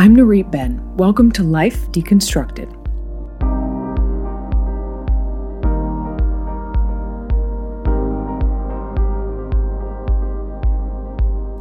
I'm Narit Ben. Welcome to Life Deconstructed.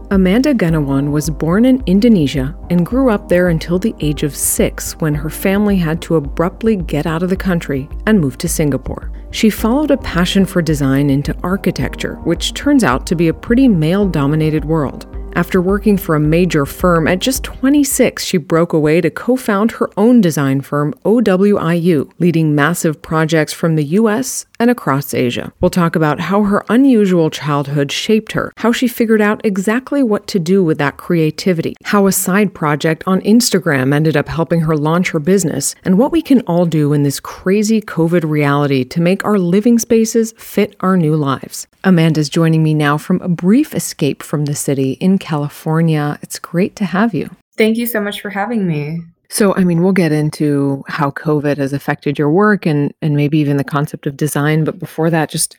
Amanda Gunawan was born in Indonesia and grew up there until the age of six when her family had to abruptly get out of the country and move to Singapore. She followed a passion for design into architecture, which turns out to be a pretty male dominated world. After working for a major firm at just 26, she broke away to co found her own design firm, OWIU, leading massive projects from the US and across Asia. We'll talk about how her unusual childhood shaped her, how she figured out exactly what to do with that creativity, how a side project on Instagram ended up helping her launch her business, and what we can all do in this crazy COVID reality to make our living spaces fit our new lives. Amanda's joining me now from a brief escape from the city in California. It's great to have you. Thank you so much for having me. So, I mean, we'll get into how COVID has affected your work and and maybe even the concept of design, but before that, just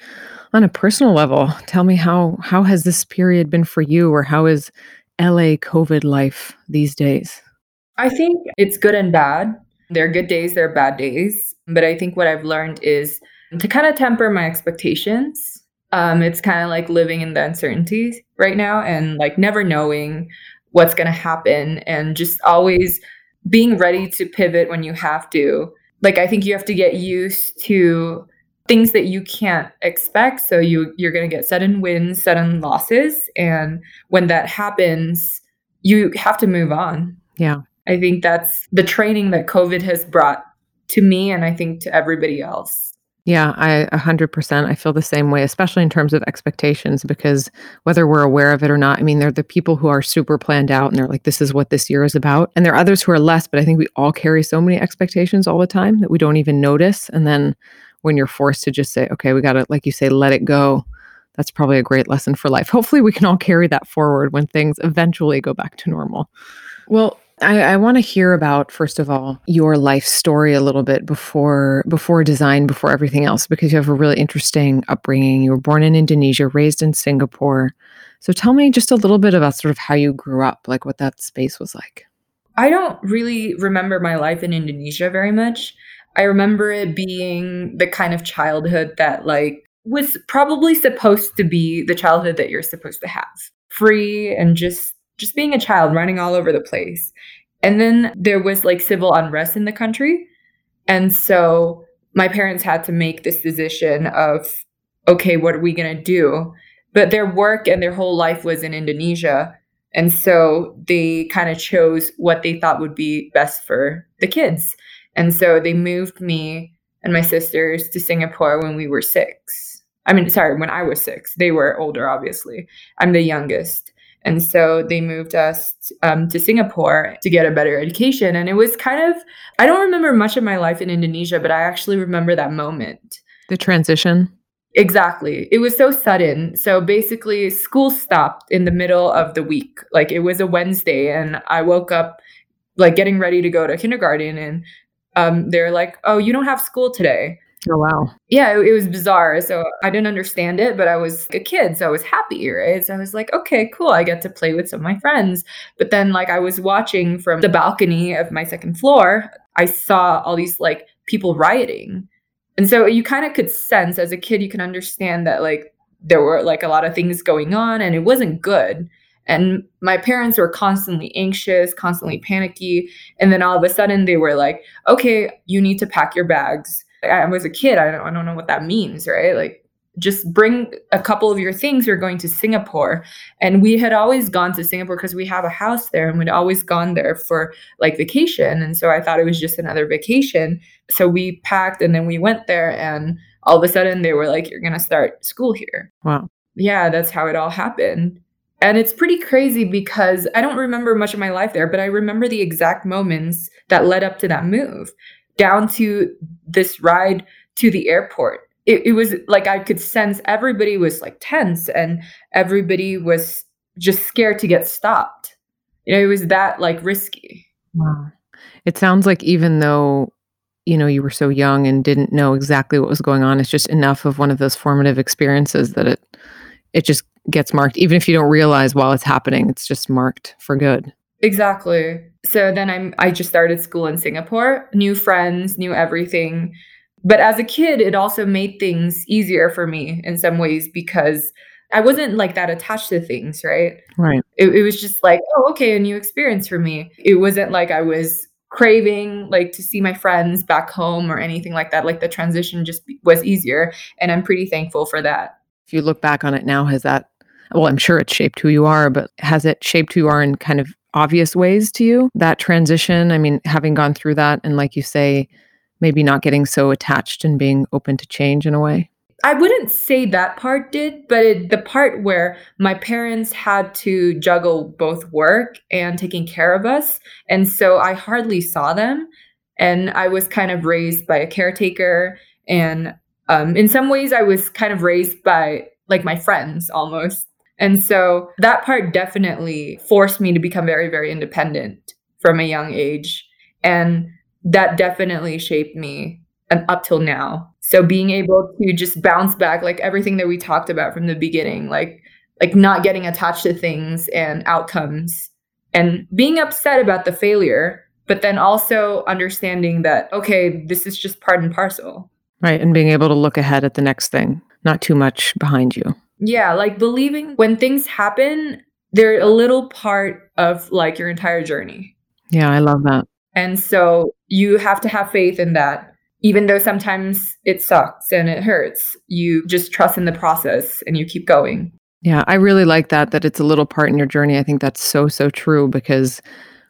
on a personal level, tell me how how has this period been for you or how is LA COVID life these days? I think it's good and bad. There are good days, there are bad days, but I think what I've learned is to kind of temper my expectations. Um, it's kind of like living in the uncertainty right now and like never knowing what's going to happen and just always being ready to pivot when you have to. Like I think you have to get used to things that you can't expect. So you you're going to get sudden wins, sudden losses, and when that happens, you have to move on. Yeah. I think that's the training that COVID has brought to me and I think to everybody else. Yeah, I 100% I feel the same way, especially in terms of expectations because whether we're aware of it or not, I mean, they're the people who are super planned out and they're like this is what this year is about. And there are others who are less, but I think we all carry so many expectations all the time that we don't even notice and then when you're forced to just say, okay, we got to like you say let it go. That's probably a great lesson for life. Hopefully we can all carry that forward when things eventually go back to normal. Well, I, I want to hear about first of all your life story a little bit before before design, before everything else, because you have a really interesting upbringing. You were born in Indonesia, raised in Singapore. So tell me just a little bit about sort of how you grew up, like what that space was like. I don't really remember my life in Indonesia very much. I remember it being the kind of childhood that like was probably supposed to be the childhood that you're supposed to have. Free and just just being a child running all over the place. And then there was like civil unrest in the country. And so my parents had to make this decision of, okay, what are we going to do? But their work and their whole life was in Indonesia. And so they kind of chose what they thought would be best for the kids. And so they moved me and my sisters to Singapore when we were six. I mean, sorry, when I was six. They were older, obviously. I'm the youngest. And so they moved us um, to Singapore to get a better education. And it was kind of, I don't remember much of my life in Indonesia, but I actually remember that moment. The transition? Exactly. It was so sudden. So basically, school stopped in the middle of the week. Like it was a Wednesday, and I woke up like getting ready to go to kindergarten, and um, they're like, "Oh, you don't have school today." Oh, wow. Yeah, it, it, was bizarre. So I didn't understand it, but I was a kid. So I was happy, right? So I was like, okay, cool. I get to play with some of my friends. But then, like, I was watching from the balcony of my second floor, I saw all these like people rioting. And so you kind of could sense as a kid, you can understand that like there were like a lot of things going on and it wasn't good. And my parents were constantly anxious, constantly panicky. And then all of a sudden they were like, okay, you need to pack your bags I was a kid. I don't, I don't know what that means, right? Like, just bring a couple of your things. We're going to Singapore. And we had always gone to Singapore because we have a house there and we'd always gone there for like vacation. And so I thought it was just another vacation. So we packed and then we went there. And all of a sudden they were like, you're going to start school here. Wow. Yeah, that's how it all happened. And it's pretty crazy because I don't remember much of my life there, but I remember the exact moments that led up to that move down to this ride to the airport. It, it was like I could sense everybody was like tense and everybody was just scared to get stopped. You know, it was that like risky. Wow. It sounds like even though you know you were so young and didn't know exactly what was going on, it's just enough of one of those formative experiences that it it just gets marked even if you don't realize while it's happening, it's just marked for good. Exactly. So then I'm I just started school in Singapore, new friends, new everything. But as a kid, it also made things easier for me in some ways because I wasn't like that attached to things, right? Right. It, it was just like, oh, okay, a new experience for me. It wasn't like I was craving like to see my friends back home or anything like that. Like the transition just was easier. And I'm pretty thankful for that. If you look back on it now, has that, well, I'm sure it's shaped who you are, but has it shaped who you are in kind of obvious ways to you? That transition? I mean, having gone through that and like you say, maybe not getting so attached and being open to change in a way? I wouldn't say that part did, but it, the part where my parents had to juggle both work and taking care of us. And so I hardly saw them. And I was kind of raised by a caretaker. And um, in some ways, I was kind of raised by like my friends almost. And so that part definitely forced me to become very, very independent from a young age. And that definitely shaped me and up till now. So being able to just bounce back like everything that we talked about from the beginning, like like not getting attached to things and outcomes and being upset about the failure, but then also understanding that okay, this is just part and parcel. Right, and being able to look ahead at the next thing, not too much behind you. Yeah, like believing when things happen, they're a little part of like your entire journey. Yeah, I love that. And so you have to have faith in that. Even though sometimes it sucks and it hurts, you just trust in the process and you keep going. Yeah, I really like that, that it's a little part in your journey. I think that's so, so true because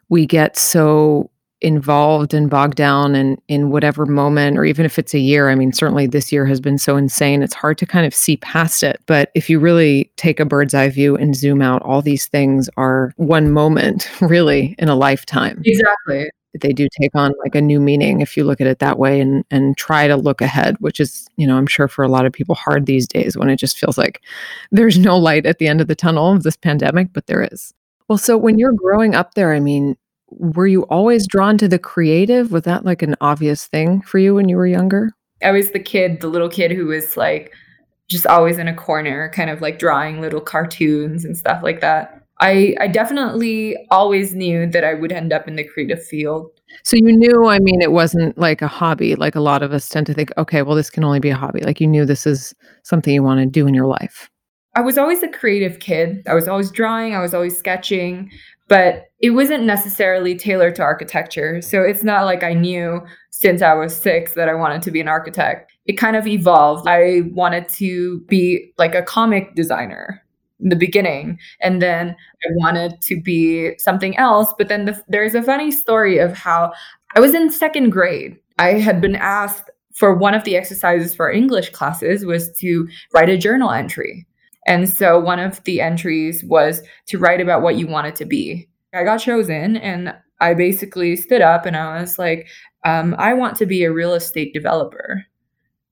we get so involved and bogged down in in whatever moment or even if it's a year i mean certainly this year has been so insane it's hard to kind of see past it. But if you really take a bird's eye view and zoom out all these things are one moment really in a lifetime. Exactly. They do take on like a new meaning if you look at it that way and and try to look ahead which is you know i'm sure for a lot of people hard these days when it just feels like there's no light at the end of the tunnel of this pandemic but there is. Well so when you're growing up there i mean were you always drawn to the creative was that like an obvious thing for you when you were younger i was the kid the little kid who was like just always in a corner kind of like drawing little cartoons and stuff like that I, I definitely always knew that I would end up in the creative field. So you knew, I mean, it wasn't like a hobby. Like a lot of us tend to think, okay, well, this can only be a hobby. Like you knew this is something you want to do in your life. I was always a creative kid. I was always drawing, I was always sketching, but it wasn't necessarily tailored to architecture. So it's not like I knew since I was six that I wanted to be an architect. It kind of evolved. I wanted to be like a comic designer in the beginning and then i wanted to be something else but then the, there's a funny story of how i was in second grade i had been asked for one of the exercises for english classes was to write a journal entry and so one of the entries was to write about what you wanted to be i got chosen and i basically stood up and i was like um, i want to be a real estate developer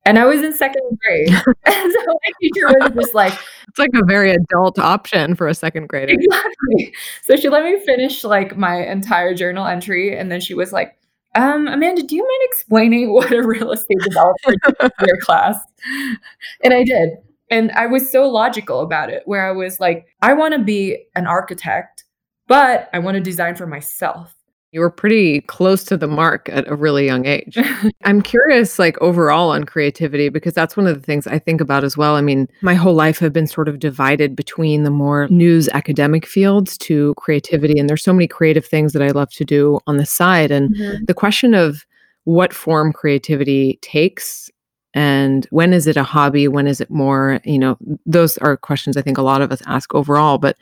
and I was in second grade. and so my teacher was just like, It's like a very adult option for a second grader. Exactly. So she let me finish like my entire journal entry. And then she was like, um, Amanda, do you mind explaining what a real estate developer does in your class? And I did. And I was so logical about it, where I was like, I want to be an architect, but I want to design for myself. You were pretty close to the mark at a really young age. I'm curious, like overall on creativity, because that's one of the things I think about as well. I mean, my whole life have been sort of divided between the more news academic fields to creativity. And there's so many creative things that I love to do on the side. And mm-hmm. the question of what form creativity takes and when is it a hobby? When is it more, you know, those are questions I think a lot of us ask overall. But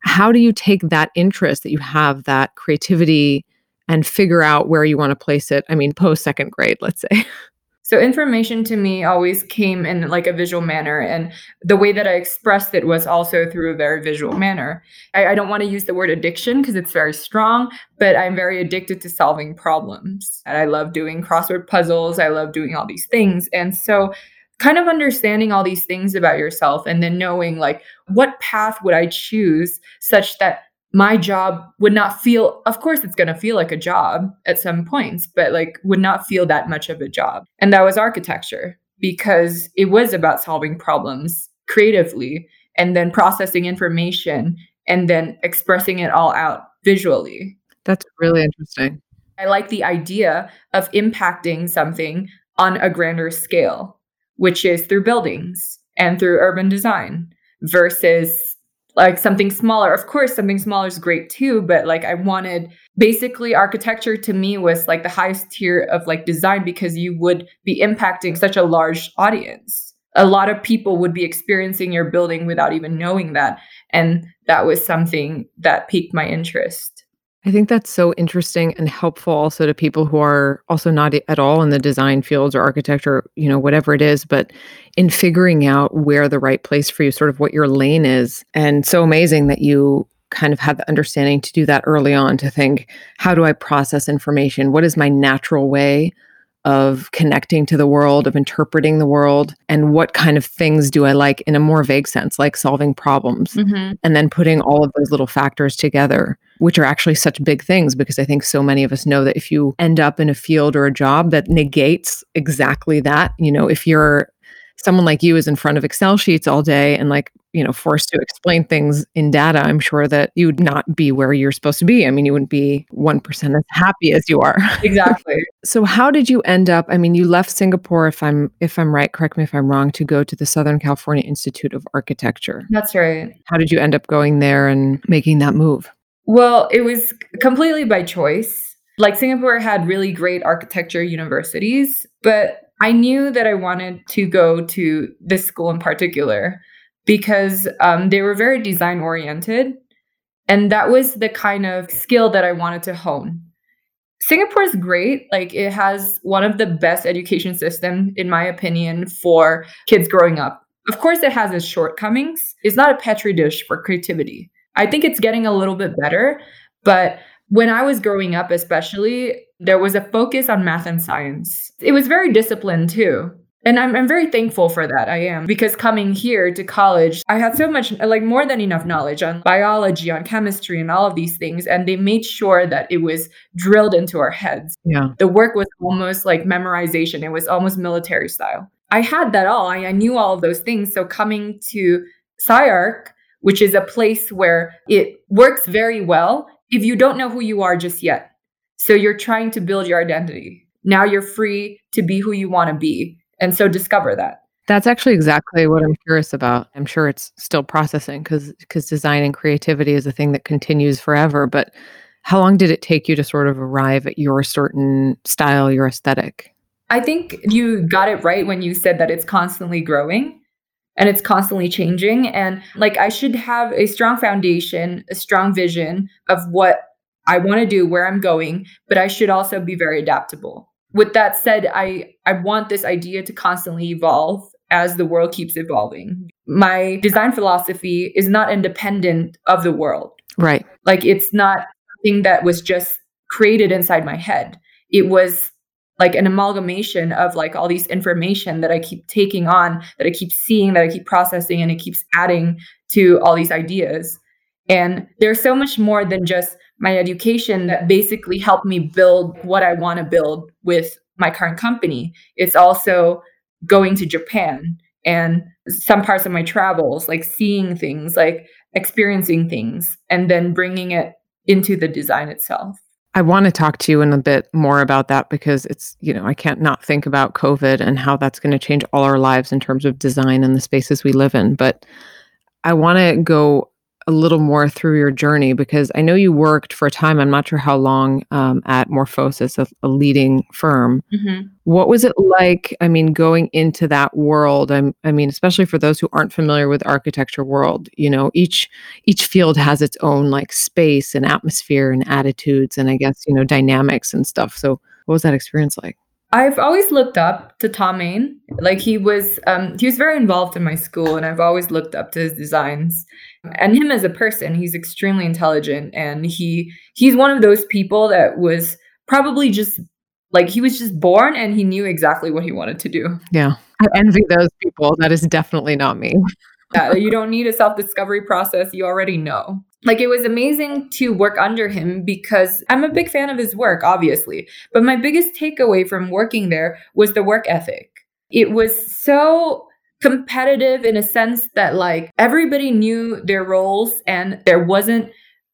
how do you take that interest that you have, that creativity, and figure out where you want to place it? I mean, post second grade, let's say. So information to me always came in like a visual manner, and the way that I expressed it was also through a very visual manner. I, I don't want to use the word addiction because it's very strong, but I'm very addicted to solving problems. And I love doing crossword puzzles. I love doing all these things, and so kind of understanding all these things about yourself and then knowing like what path would I choose such that my job would not feel of course it's going to feel like a job at some points but like would not feel that much of a job and that was architecture because it was about solving problems creatively and then processing information and then expressing it all out visually. That's really interesting. I like the idea of impacting something on a grander scale, which is through buildings and through urban design versus like something smaller. Of course, something smaller is great too, but like I wanted basically architecture to me was like the highest tier of like design because you would be impacting such a large audience. A lot of people would be experiencing your building without even knowing that. And that was something that piqued my interest. I think that's so interesting and helpful also to people who are also not at all in the design fields or architecture, you know, whatever it is, but in figuring out where the right place for you, sort of what your lane is. And so amazing that you kind of had the understanding to do that early on to think, how do I process information? What is my natural way of connecting to the world, of interpreting the world, and what kind of things do I like in a more vague sense, like solving problems, mm-hmm. and then putting all of those little factors together, which are actually such big things because I think so many of us know that if you end up in a field or a job that negates exactly that, you know, if you're someone like you is in front of Excel sheets all day and like, you know, forced to explain things in data, I'm sure that you would not be where you're supposed to be. I mean, you wouldn't be 1% as happy as you are. Exactly. so how did you end up? I mean, you left Singapore if I'm if I'm right, correct me if I'm wrong, to go to the Southern California Institute of Architecture. That's right. How did you end up going there and making that move? Well, it was completely by choice. Like Singapore had really great architecture universities, but I knew that I wanted to go to this school in particular because um, they were very design oriented. And that was the kind of skill that I wanted to hone. Singapore is great. Like it has one of the best education system, in my opinion, for kids growing up. Of course, it has its shortcomings. It's not a petri dish for creativity. I think it's getting a little bit better, but when I was growing up, especially, there was a focus on math and science. It was very disciplined too. And I'm, I'm very thankful for that. I am. Because coming here to college, I had so much, like more than enough knowledge on biology, on chemistry, and all of these things. And they made sure that it was drilled into our heads. Yeah. The work was almost like memorization, it was almost military style. I had that all. I, I knew all of those things. So coming to SCI-Arc, which is a place where it works very well if you don't know who you are just yet. So you're trying to build your identity. Now you're free to be who you want to be. And so discover that. That's actually exactly what I'm curious about. I'm sure it's still processing because because design and creativity is a thing that continues forever. But how long did it take you to sort of arrive at your certain style, your aesthetic? I think you got it right when you said that it's constantly growing and it's constantly changing. And like I should have a strong foundation, a strong vision of what I want to do, where I'm going, but I should also be very adaptable. With that said, I, I want this idea to constantly evolve as the world keeps evolving. My design philosophy is not independent of the world. Right. Like it's not something that was just created inside my head. It was like an amalgamation of like all these information that I keep taking on, that I keep seeing, that I keep processing, and it keeps adding to all these ideas. And there's so much more than just my education that basically helped me build what I want to build with my current company. It's also going to Japan and some parts of my travels, like seeing things, like experiencing things, and then bringing it into the design itself. I want to talk to you in a bit more about that because it's, you know, I can't not think about COVID and how that's going to change all our lives in terms of design and the spaces we live in. But I want to go a little more through your journey because I know you worked for a time, I'm not sure how long, um, at Morphosis, a, a leading firm. Mm-hmm. What was it like? I mean, going into that world, I'm, I mean, especially for those who aren't familiar with architecture world, you know, each each field has its own like space and atmosphere and attitudes and I guess, you know, dynamics and stuff. So what was that experience like? I've always looked up to Thom Mayne. Like he was, um, he was very involved in my school, and I've always looked up to his designs. And him as a person, he's extremely intelligent, and he he's one of those people that was probably just like he was just born and he knew exactly what he wanted to do. Yeah, I envy those people. That is definitely not me. yeah, you don't need a self discovery process. You already know like it was amazing to work under him because I'm a big fan of his work, obviously. But my biggest takeaway from working there was the work ethic. It was so competitive in a sense that like everybody knew their roles and there wasn't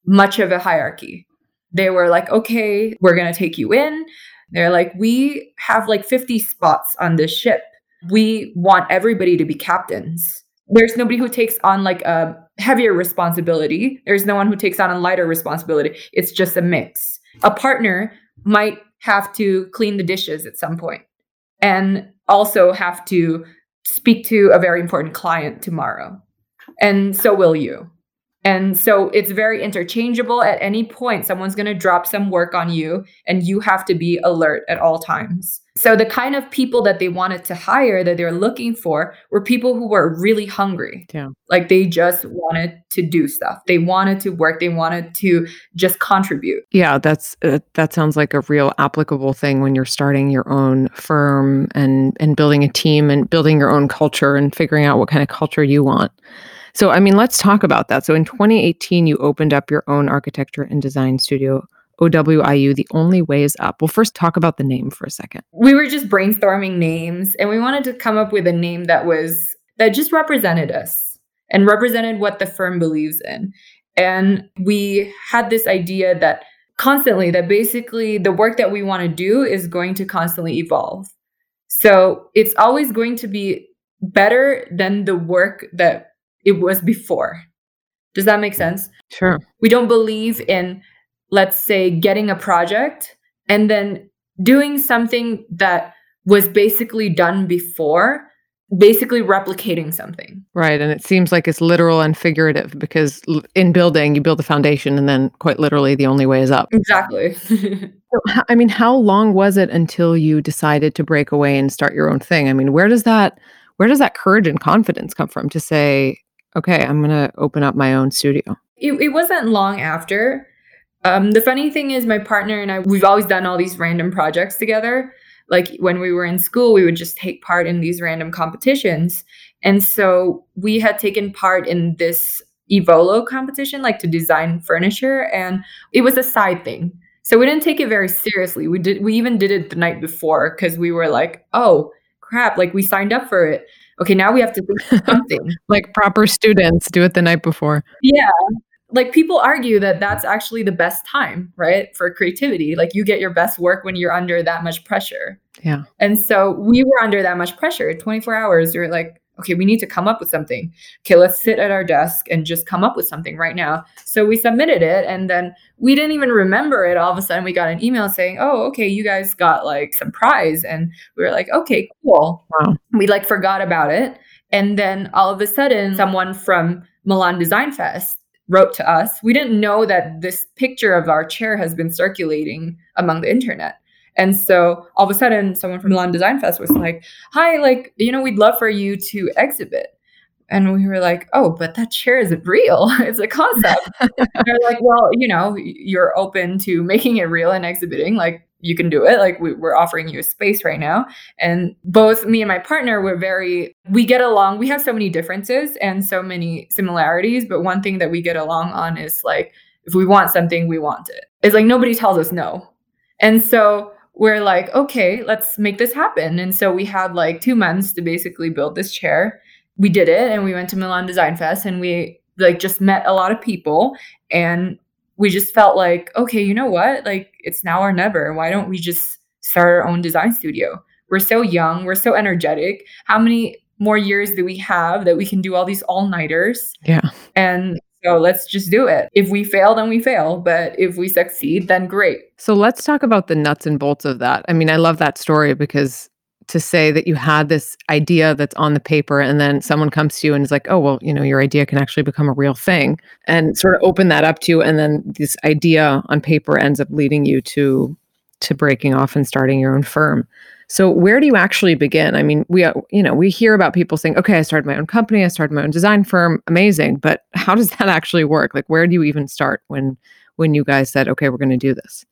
much of a hierarchy. They were like, okay, we're going to take you in. They're like, we have like 50 spots on this ship. We want everybody to be captains. There's nobody who takes on like a heavier responsibility. There's no one who takes on a lighter responsibility. It's just a mix. A partner might have to clean the dishes at some point and also have to speak to a very important client tomorrow. And so will you. And so it's very interchangeable. At any point, someone's going to drop some work on you, and you have to be alert at all times. So the kind of people that they wanted to hire that they're looking for were people who were really hungry. Yeah. Like they just wanted to do stuff. They wanted to work. They wanted to just contribute. Yeah, that's uh, that sounds like a real applicable thing when you're starting your own firm and and building a team and building your own culture and figuring out what kind of culture you want. So, I mean, let's talk about that. So, in 2018, you opened up your own architecture and design studio, OWIU, The Only Way is Up. We'll first talk about the name for a second. We were just brainstorming names and we wanted to come up with a name that was, that just represented us and represented what the firm believes in. And we had this idea that constantly, that basically the work that we want to do is going to constantly evolve. So, it's always going to be better than the work that it was before. Does that make sense? Sure. We don't believe in, let's say, getting a project and then doing something that was basically done before, basically replicating something. Right. And it seems like it's literal and figurative because in building, you build the foundation and then quite literally the only way is up. Exactly. so, I mean, how long was it until you decided to break away and start your own thing? I mean, where does that where does that courage and confidence come from to say okay, I'm going to open up my own studio? It, it wasn't long after. Um, the funny thing is, my partner and I, we've always done all these random projects together. Like when we were in school, we would just take part in these random competitions. And so we had taken part in this Evolo competition, like to design furniture, and it was a side thing. So we didn't take it very seriously. We did we even did it the night before because we were like, oh crap, like we signed up for it okay, now we have to do something. like proper students do it the night before. Yeah. Like people argue that that's actually the best time, right? For creativity. Like you get your best work when you're under that much pressure. Yeah. And so we were under that much pressure. 24 hours, you're like, okay, we need to come up with something. Okay, let's sit at our desk and just come up with something right now. So we submitted it and then we didn't even remember it. All of a sudden we got an email saying, oh, okay, you guys got like some prize. And we were like, okay, cool. Wow. We like forgot about it. And then all of a sudden, someone from Milan Design Fest wrote to us. We didn't know that this picture of our chair has been circulating among the internet. And so all of a sudden, someone from Milan Design Fest was like, Hi, like, you know, we'd love for you to exhibit. And we were like, Oh, but that chair isn't real. it's a concept. they're like, Well, you know, you're open to making it real and exhibiting. Like, you can do it. Like, we, we're offering you a space right now. And both me and my partner were very, we get along. We have so many differences and so many similarities. But one thing that we get along on is like, if we want something, we want it. It's like nobody tells us no. And so we're like, okay, let's make this happen. And so we had like two months to basically build this chair. We did it and we went to Milan Design Fest and we like just met a lot of people and we just felt like, okay, you know what? Like it's now or never. Why don't we just start our own design studio? We're so young, we're so energetic. How many more years do we have that we can do all these all-nighters? Yeah. And so let's just do it. If we fail, then we fail. But if we succeed, then great. So let's talk about the nuts and bolts of that. I mean, I love that story because to say that you had this idea that's on the paper and then someone comes to you and is like, oh, well, you know, your idea can actually become a real thing and sort of open that up to you. And then this idea on paper ends up leading you to to breaking off and starting your own firm. So where do you actually begin? I mean, we uh, you know, we hear about people saying, "Okay, I started my own company, I started my own design firm." Amazing, but how does that actually work? Like where do you even start when when you guys said, "Okay, we're going to do this?"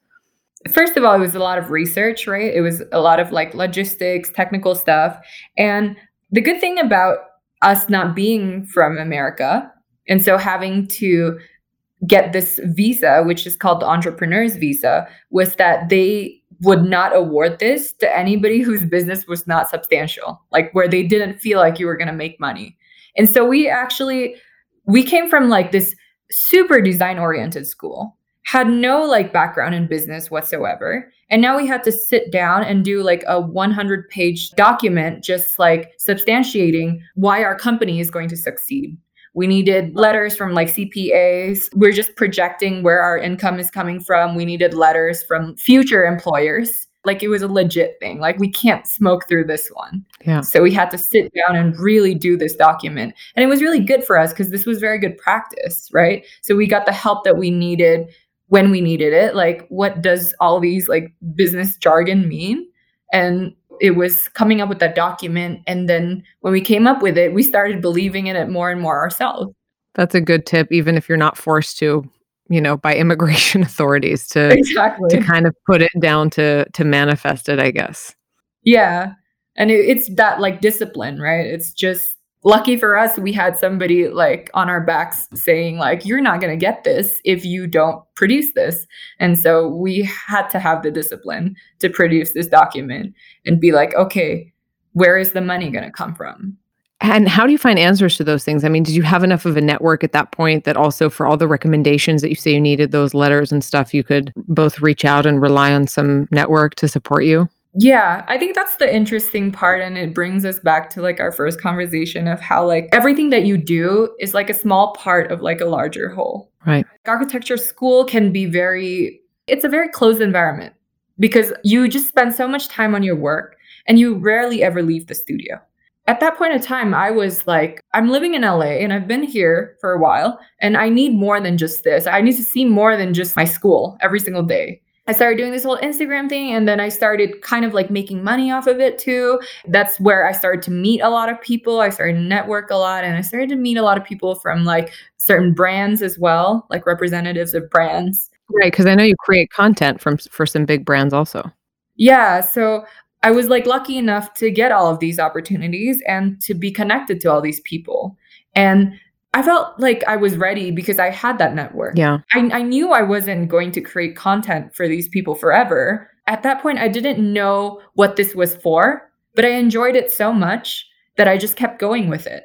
First of all, it was a lot of research, right? It was a lot of like logistics, technical stuff. And the good thing about us not being from America and so having to get this visa, which is called the entrepreneur's visa, was that they would not award this to anybody whose business was not substantial, like where they didn't feel like you were going to make money. And so we actually we came from like this super design oriented school, had no like background in business whatsoever. And now we had to sit down and do like a 100 page document, just like substantiating why our company is going to succeed. We needed letters from like CPAs. We're just projecting where our income is coming from. We needed letters from future employers. Like it was a legit thing. Like we can't smoke through this one. Yeah. So we had to sit down and really do this document. And it was really good for us because this was very good practice, right? So we got the help that we needed when we needed it. Like what does all these like business jargon mean? And it was coming up with that document and then when we came up with it we started believing in it more and more ourselves. That's a good tip even if you're not forced to you know by immigration authorities to exactly. to kind of put it down to to manifest it i guess. Yeah. And it, it's that like discipline right? It's just lucky for us we had somebody like on our backs saying like you're not going to get this if you don't produce this and so we had to have the discipline to produce this document and be like okay where is the money going to come from and how do you find answers to those things? I mean, did you have enough of a network at that point that also for all the recommendations that you say you needed, those letters and stuff, you could both reach out and rely on some network to support you? Yeah, I think that's the interesting part. And it brings us back to like our first conversation of how like everything that you do is like a small part of like a larger whole. Right. Architecture school can be very, it's a very closed environment because you just spend so much time on your work and you rarely ever leave the studio. At that point in time, I was like, I'm living in LA and I've been here for a while and I need more than just this. I need to see more than just my school every single day. I started doing this whole Instagram thing and then I started kind of like making money off of it too. That's where I started to meet a lot of people. I started to network a lot and I started to meet a lot of people from like certain brands as well, like representatives of brands. Right, because I know you create content from for some big brands also. Yeah, so I was like lucky enough to get all of these opportunities and to be connected to all these people. And I felt like I was ready because I had that network. Yeah. I, I knew I wasn't going to create content for these people forever. At that point, I didn't know what this was for, but I enjoyed it so much that I just kept going with it.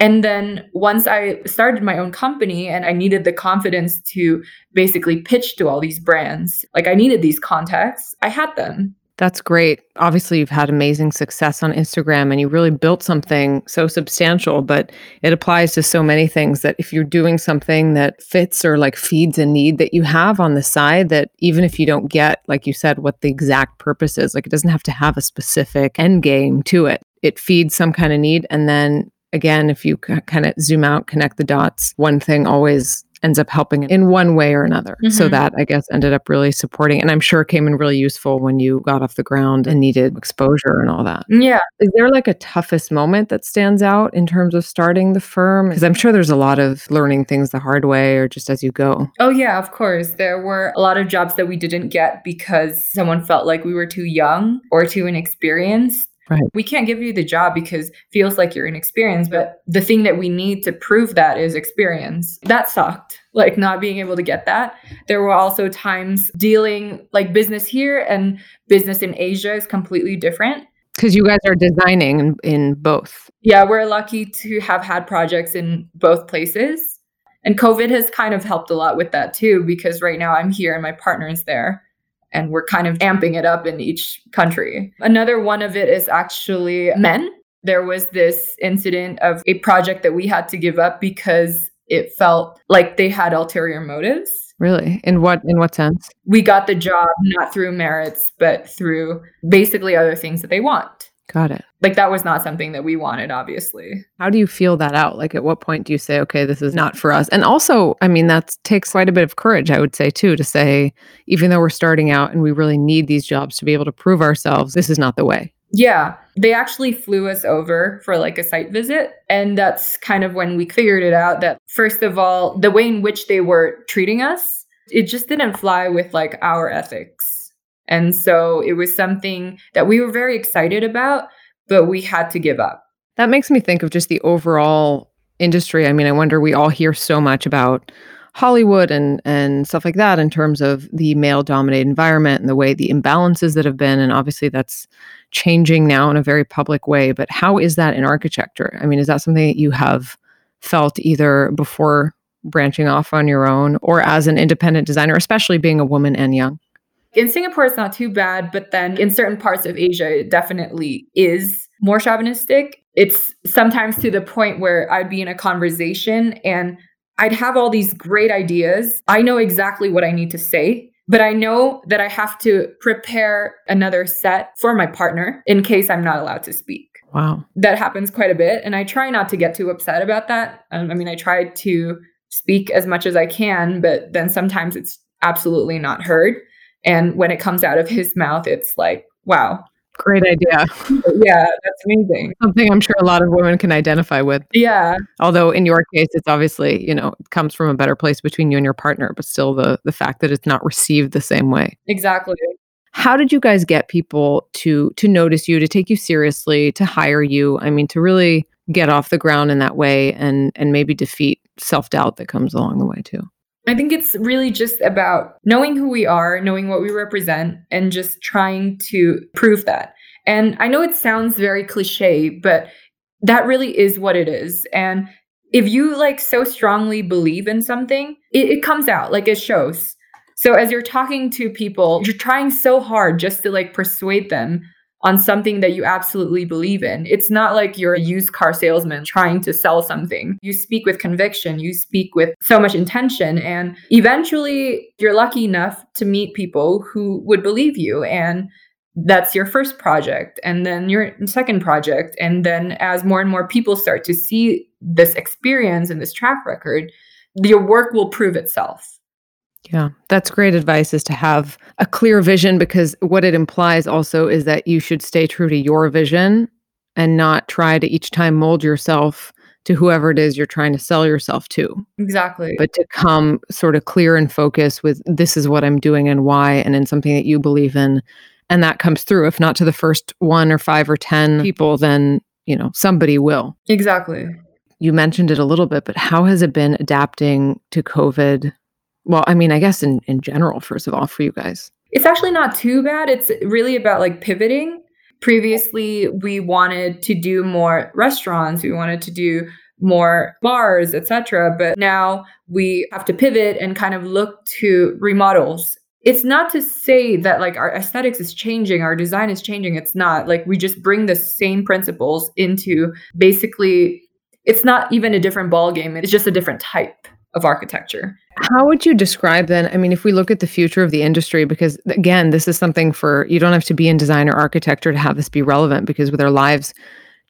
And then once I started my own company and I needed the confidence to basically pitch to all these brands, like I needed these contacts, I had them. That's great. Obviously, you've had amazing success on Instagram and you really built something so substantial, but it applies to so many things that if you're doing something that fits or like feeds a need that you have on the side, that even if you don't get, like you said, what the exact purpose is, like it doesn't have to have a specific end game to it. It feeds some kind of need. And then again, if you c- kind of zoom out, connect the dots, one thing always ends up helping in one way or another. Mm-hmm. So that I guess ended up really supporting. And I'm sure it came in really useful when you got off the ground and needed exposure and all that. Yeah. Is there like a toughest moment that stands out in terms of starting the firm? Because I'm sure there's a lot of learning things the hard way or just as you go. Oh, yeah, of course. There were a lot of jobs that we didn't get because someone felt like we were too young or too inexperienced. Right. We can't give you the job because feels like you're inexperienced, but the thing that we need to prove that is experience. That sucked. Like not being able to get that. There were also times dealing like business here and business in Asia is completely different. Because you guys are designing in, in both. Yeah, we're lucky to have had projects in both places. And COVID has kind of helped a lot with that too, because right now I'm here and my partner is there and we're kind of amping it up in each country. Another one of it is actually men. There was this incident of a project that we had to give up because it felt like they had ulterior motives. Really? In what in what sense? We got the job not through merits, but through basically other things that they want. Got it. Like that was not something that we wanted, obviously. How do you feel that out? Like at what point do you say, okay, this is not for us? And also, I mean, that takes quite a bit of courage, I would say, too, to say, even though we're starting out and we really need these jobs to be able to prove ourselves, this is not the way. Yeah. They actually flew us over for like a site visit. And that's kind of when we figured it out that, first of all, the way in which they were treating us, it just didn't fly with like our ethics and so it was something that we were very excited about, but we had to give up. That makes me think of just the overall industry. I mean, I wonder we all hear so much about Hollywood and and stuff like that in terms of the male dominated environment and the way the imbalances that have been and obviously that's changing now in a very public way, but how is that in architecture? I mean, is that something that you have felt either before branching off on your own or as an independent designer, especially being a woman and young? In Singapore, it's not too bad, but then in certain parts of Asia, it definitely is more chauvinistic. It's sometimes to the point where I'd be in a conversation and I'd have all these great ideas. I know exactly what I need to say, but I know that I have to prepare another set for my partner in case I'm not allowed to speak. Wow. That happens quite a bit. And I try not to get too upset about that. Um, I mean, I try to speak as much as I can, but then sometimes it's absolutely not heard. And when it comes out of his mouth, it's like, wow. Great idea. yeah, that's amazing. Something I'm sure a lot of women can identify with. Yeah. Although in your case, it's obviously, you know, it comes from a better place between you and your partner, but still the the fact that it's not received the same way. Exactly. How did you guys get people to to notice you, to take you seriously, to hire you? I mean, to really get off the ground in that way and and maybe defeat self-doubt that comes along the way too. I think it's really just about knowing who we are, knowing what we represent, and just trying to prove that. And I know it sounds very cliche, but that really is what it is. And if you like so strongly believe in something, it, it comes out, like it shows. So as you're talking to people, you're trying so hard just to like persuade them on something that you absolutely believe in. It's not like you're a used car salesman trying to sell something. You speak with conviction, you speak with so much intention, and eventually you're lucky enough to meet people who would believe you. And that's your first project, and then your second project. And then as more and more people start to see this experience and this track record, your work will prove itself. Yeah, that's great advice is to have a clear vision because what it implies also is that you should stay true to your vision and not try to each time mold yourself to whoever it is you're trying to sell yourself to. Exactly. But to come sort of clear and focus with this is what I'm doing and why, and in something that you believe in. And that comes through. If not to the first one or five or 10 people, then, you know, somebody will. Exactly. You mentioned it a little bit, but how has it been adapting to COVID well, I mean, I guess in, in general, first of all, for you guys? It's actually not too bad. It's really about like pivoting. Previously, we wanted to do more restaurants, we wanted to do more bars, etc. But now we have to pivot and kind of look to remodels. It's not to say that like our aesthetics is changing, our design is changing. It's not like we just bring the same principles into basically it's not even a different ball game. It's just a different type of architecture. How would you describe then? I mean, if we look at the future of the industry, because again, this is something for you don't have to be in design or architecture to have this be relevant because with our lives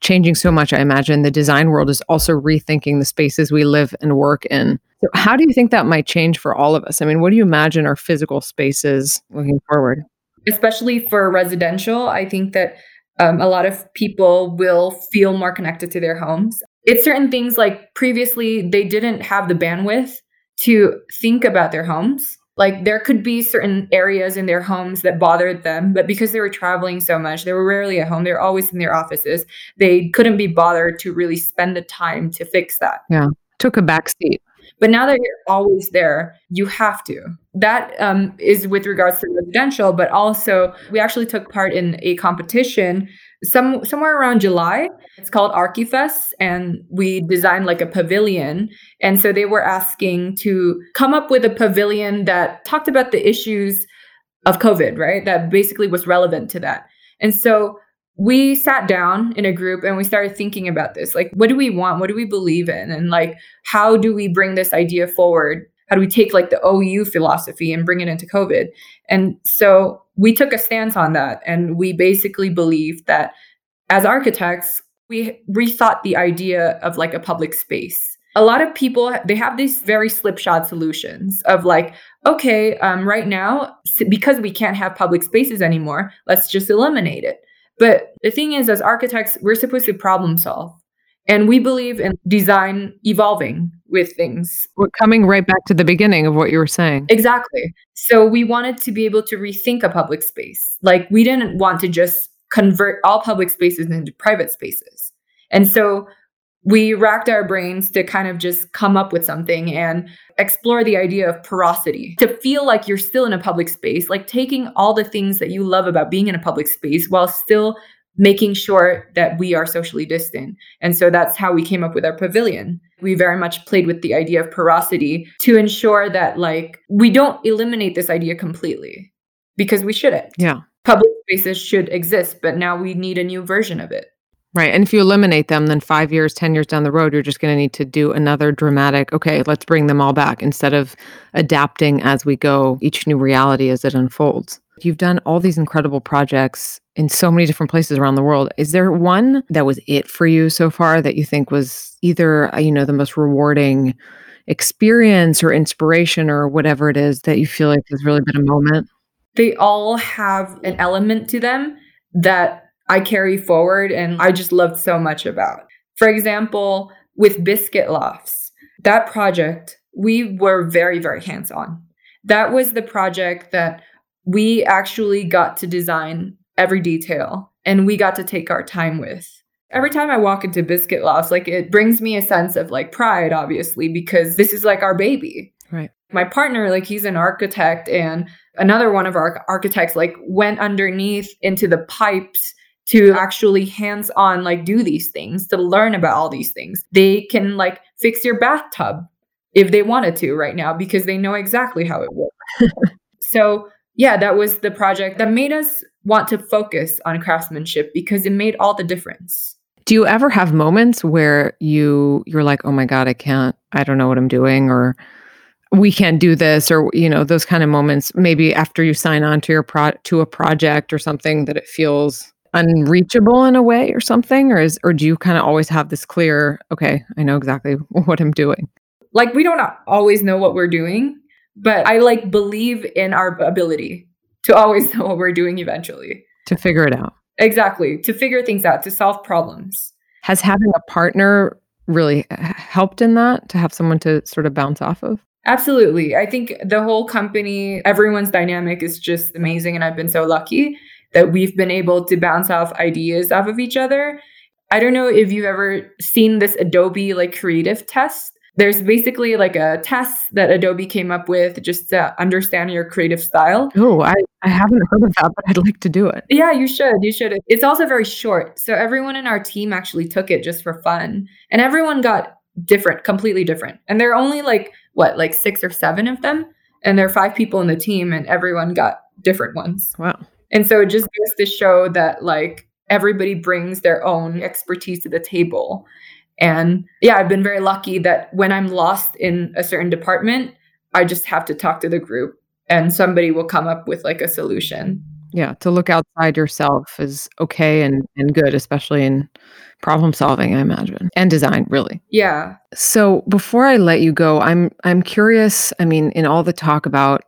changing so much, I imagine the design world is also rethinking the spaces we live and work in. So how do you think that might change for all of us? I mean, what do you imagine our physical spaces looking forward? Especially for residential, I think that um, a lot of people will feel more connected to their homes. It's certain things like previously they didn't have the bandwidth to think about their homes. Like there could be certain areas in their homes that bothered them, but because they were traveling so much, they were rarely at home. They're always in their offices. They couldn't be bothered to really spend the time to fix that. Yeah. Took a back seat. But now that you're always there, you have to. That um, is with regards to residential, but also we actually took part in a competition some somewhere around July. It's called Archifest, and we designed like a pavilion. And so they were asking to come up with a pavilion that talked about the issues of COVID, right? That basically was relevant to that. And so we sat down in a group and we started thinking about this like what do we want what do we believe in and like how do we bring this idea forward how do we take like the ou philosophy and bring it into covid? And so we took a stance on that and we basically believed that as architects we rethought the idea of like a public space. A lot of people they have these very slipshod solutions of like okay um, right now because we can't have public spaces anymore let's just eliminate it. But the thing is, as architects, we're supposed to problem solve. And we believe in design evolving with things. We're coming right back to the beginning of what you were saying. Exactly. So we wanted to be able to rethink a public space. Like we didn't want to just convert all public spaces into private spaces. And so we racked our brains to kind of just come up with something and explore the idea of porosity to feel like you're still in a public space like taking all the things that you love about being in a public space while still making sure that we are socially distant. And so that's how we came up with our pavilion. We very much played with the idea of porosity to ensure that like we don't eliminate this idea completely because we shouldn't. Yeah. Public spaces should exist, but now we need a new version of it. Right. And if you eliminate them, then five years, 10 years down the road, you're just going to need to do another dramatic, okay, let's bring them all back instead of adapting as we go, each new reality as it unfolds. You've done all these incredible projects in so many different places around the world. Is there one that was it for you so far that you think was either, uh, you know, the most rewarding experience or inspiration or whatever it is that you feel like has really been a moment? They all have an element to them that I carry forward and I just loved so much about. For example, with Biscuit Lofts, that project, we were very, very hands on. That was the project that we actually got to design every detail and we got to take our time with. Every time I walk into Biscuit Lofts, like it brings me a sense of like pride, obviously, because this is like our baby. Right. My partner, like he's an architect, and another one of our architects, like went underneath into the pipes to actually hands on like do these things to learn about all these things. They can like fix your bathtub if they wanted to right now because they know exactly how it works. so yeah, that was the project that made us want to focus on craftsmanship because it made all the difference. Do you ever have moments where you you're like, "Oh my god, I can't. I don't know what I'm doing," or "We can't do this," or you know, those kind of moments? Maybe after you sign on to your pro to a project or something that it feels unreachable in a way or something, or is or do you kind of always have this clear, "Okay, I know exactly what I'm doing." Like we don't always know what we're doing, but I like believe in our ability to always know what we're doing eventually. To figure it out. Exactly. To figure things out, to solve problems. Has having a partner really helped in that to have someone to sort of bounce off of? Absolutely. I think the whole company, everyone's dynamic is just amazing. And I've been so lucky that we've been able to bounce off ideas off of each other. I don't know if you've ever seen this Adobe like creative test there's basically like a test that Adobe came up with just to understand your creative style. Oh, I, I haven't heard of that, but I'd like to do it. Yeah, you should. You should. It's also very short. So everyone in our team actually took it just for fun. And everyone got different, completely different. And there are only like, what, like six or seven of them? And there are five people in the team, and everyone got different ones. Wow. And so it just goes to show that like everybody brings their own expertise to the table. And yeah, I've been very lucky that when I'm lost in a certain department, I just have to talk to the group and somebody will come up with like a solution. Yeah, to look outside yourself is okay and, and good, especially in problem solving, I imagine, and design, really. Yeah. So before I let you go, I'm I'm curious. I mean, in all the talk about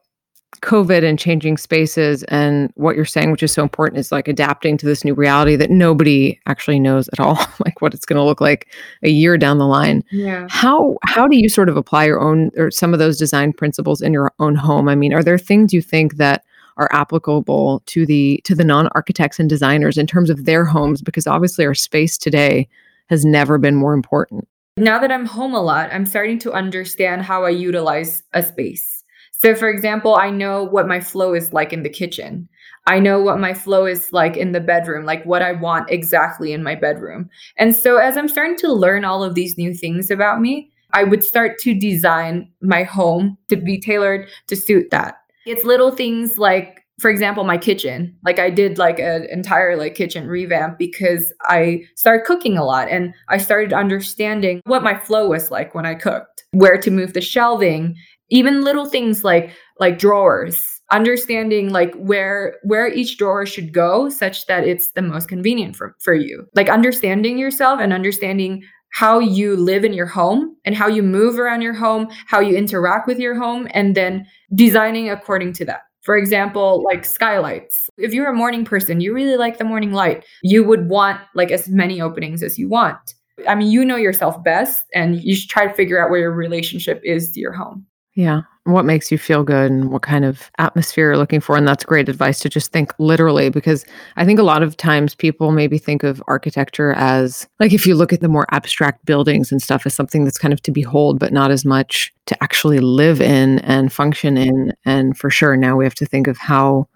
COVID and changing spaces and what you're saying, which is so important, is like adapting to this new reality that nobody actually knows at all, like what it's going to look like a year down the line. Yeah. How how do you sort of apply your own or some of those design principles in your own home? I mean, are there things you think that are applicable to the to the non-architects and designers in terms of their homes? Because obviously our space today has never been more important. Now that I'm home a lot, I'm starting to understand how I utilize a space so, for example, I know what my flow is like in the kitchen. I know what my flow is like in the bedroom, like what I want exactly in my bedroom. And so, as I'm starting to learn all of these new things about me, I would start to design my home to be tailored to suit that. It's little things like for example my kitchen like i did like an entire like kitchen revamp because i started cooking a lot and i started understanding what my flow was like when i cooked where to move the shelving even little things like like drawers understanding like where where each drawer should go such that it's the most convenient for, for you. Like understanding yourself and understanding how you live in your home and how you move around your home how you interact with your home and then designing according to that. For example like skylights. If you're a morning person you really like the morning light. You would want like as many openings as you want. I mean you know yourself best and you should try to figure out where your relationship is to your home yeah. What makes you feel good and what kind of atmosphere you're looking for. And that's great advice to just think literally, because I think a lot of times people maybe think of architecture as like if you look at the more abstract buildings and stuff as something that's kind of to behold, but not as much to actually live in and function in. And for sure, now we have to think of how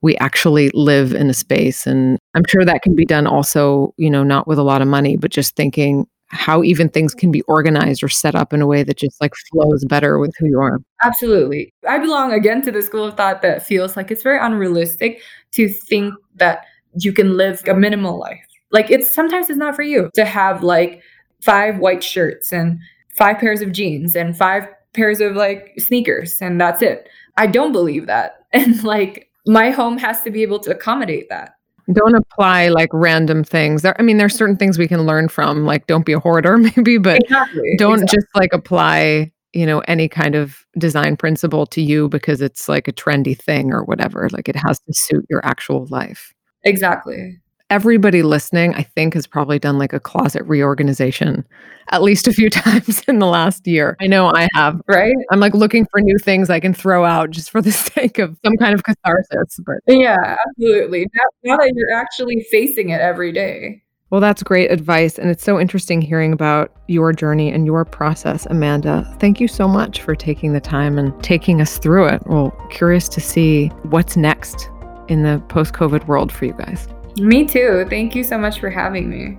we actually live in a space. And I'm sure that can be done also, you know, not with a lot of money, but just thinking how even things can be organized or set up in a way that just like flows better with who you are. Absolutely. I belong again to the school of thought that feels like it's very unrealistic to think that you can live a minimal life. Like it's sometimes it's not for you to have like five white shirts and five pairs of jeans and five pairs of like sneakers and that's it. I don't believe that. And like my home has to be able to accommodate that. Don't apply like random things. There, I mean, there's certain things we can learn from, like don't be a hoarder, maybe, but exactly, don't exactly. just like apply, you know, any kind of design principle to you because it's like a trendy thing or whatever. Like it has to suit your actual life. Exactly everybody listening, I think, has probably done like a closet reorganization at least a few times in the last year. I know I have. Right. I'm like looking for new things I can throw out just for the sake of some kind of catharsis. But yeah, absolutely. Now, now that you're actually facing it every day. Well, that's great advice. And it's so interesting hearing about your journey and your process, Amanda. Thank you so much for taking the time and taking us through it. Well, curious to see what's next in the post COVID world for you guys. Me too. Thank you so much for having me.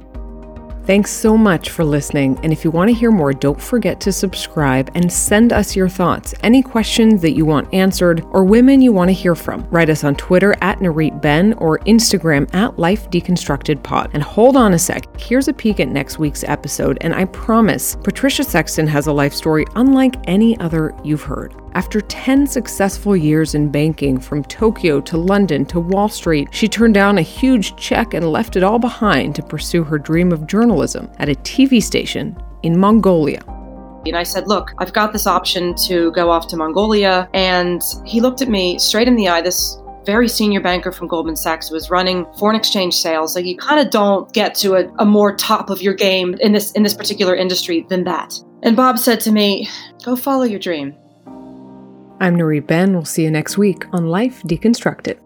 Thanks so much for listening. And if you want to hear more, don't forget to subscribe and send us your thoughts, any questions that you want answered, or women you want to hear from. Write us on Twitter at Narit Ben or Instagram at Life Deconstructed Pod. And hold on a sec. Here's a peek at next week's episode. And I promise Patricia Sexton has a life story unlike any other you've heard. After 10 successful years in banking, from Tokyo to London to Wall Street, she turned down a huge check and left it all behind to pursue her dream of journalism at a TV station in Mongolia. And I said, Look, I've got this option to go off to Mongolia. And he looked at me straight in the eye, this very senior banker from Goldman Sachs was running foreign exchange sales. Like you kind of don't get to a, a more top of your game in this in this particular industry than that. And Bob said to me, Go follow your dream. I'm Narit Ben. We'll see you next week on Life Deconstructed.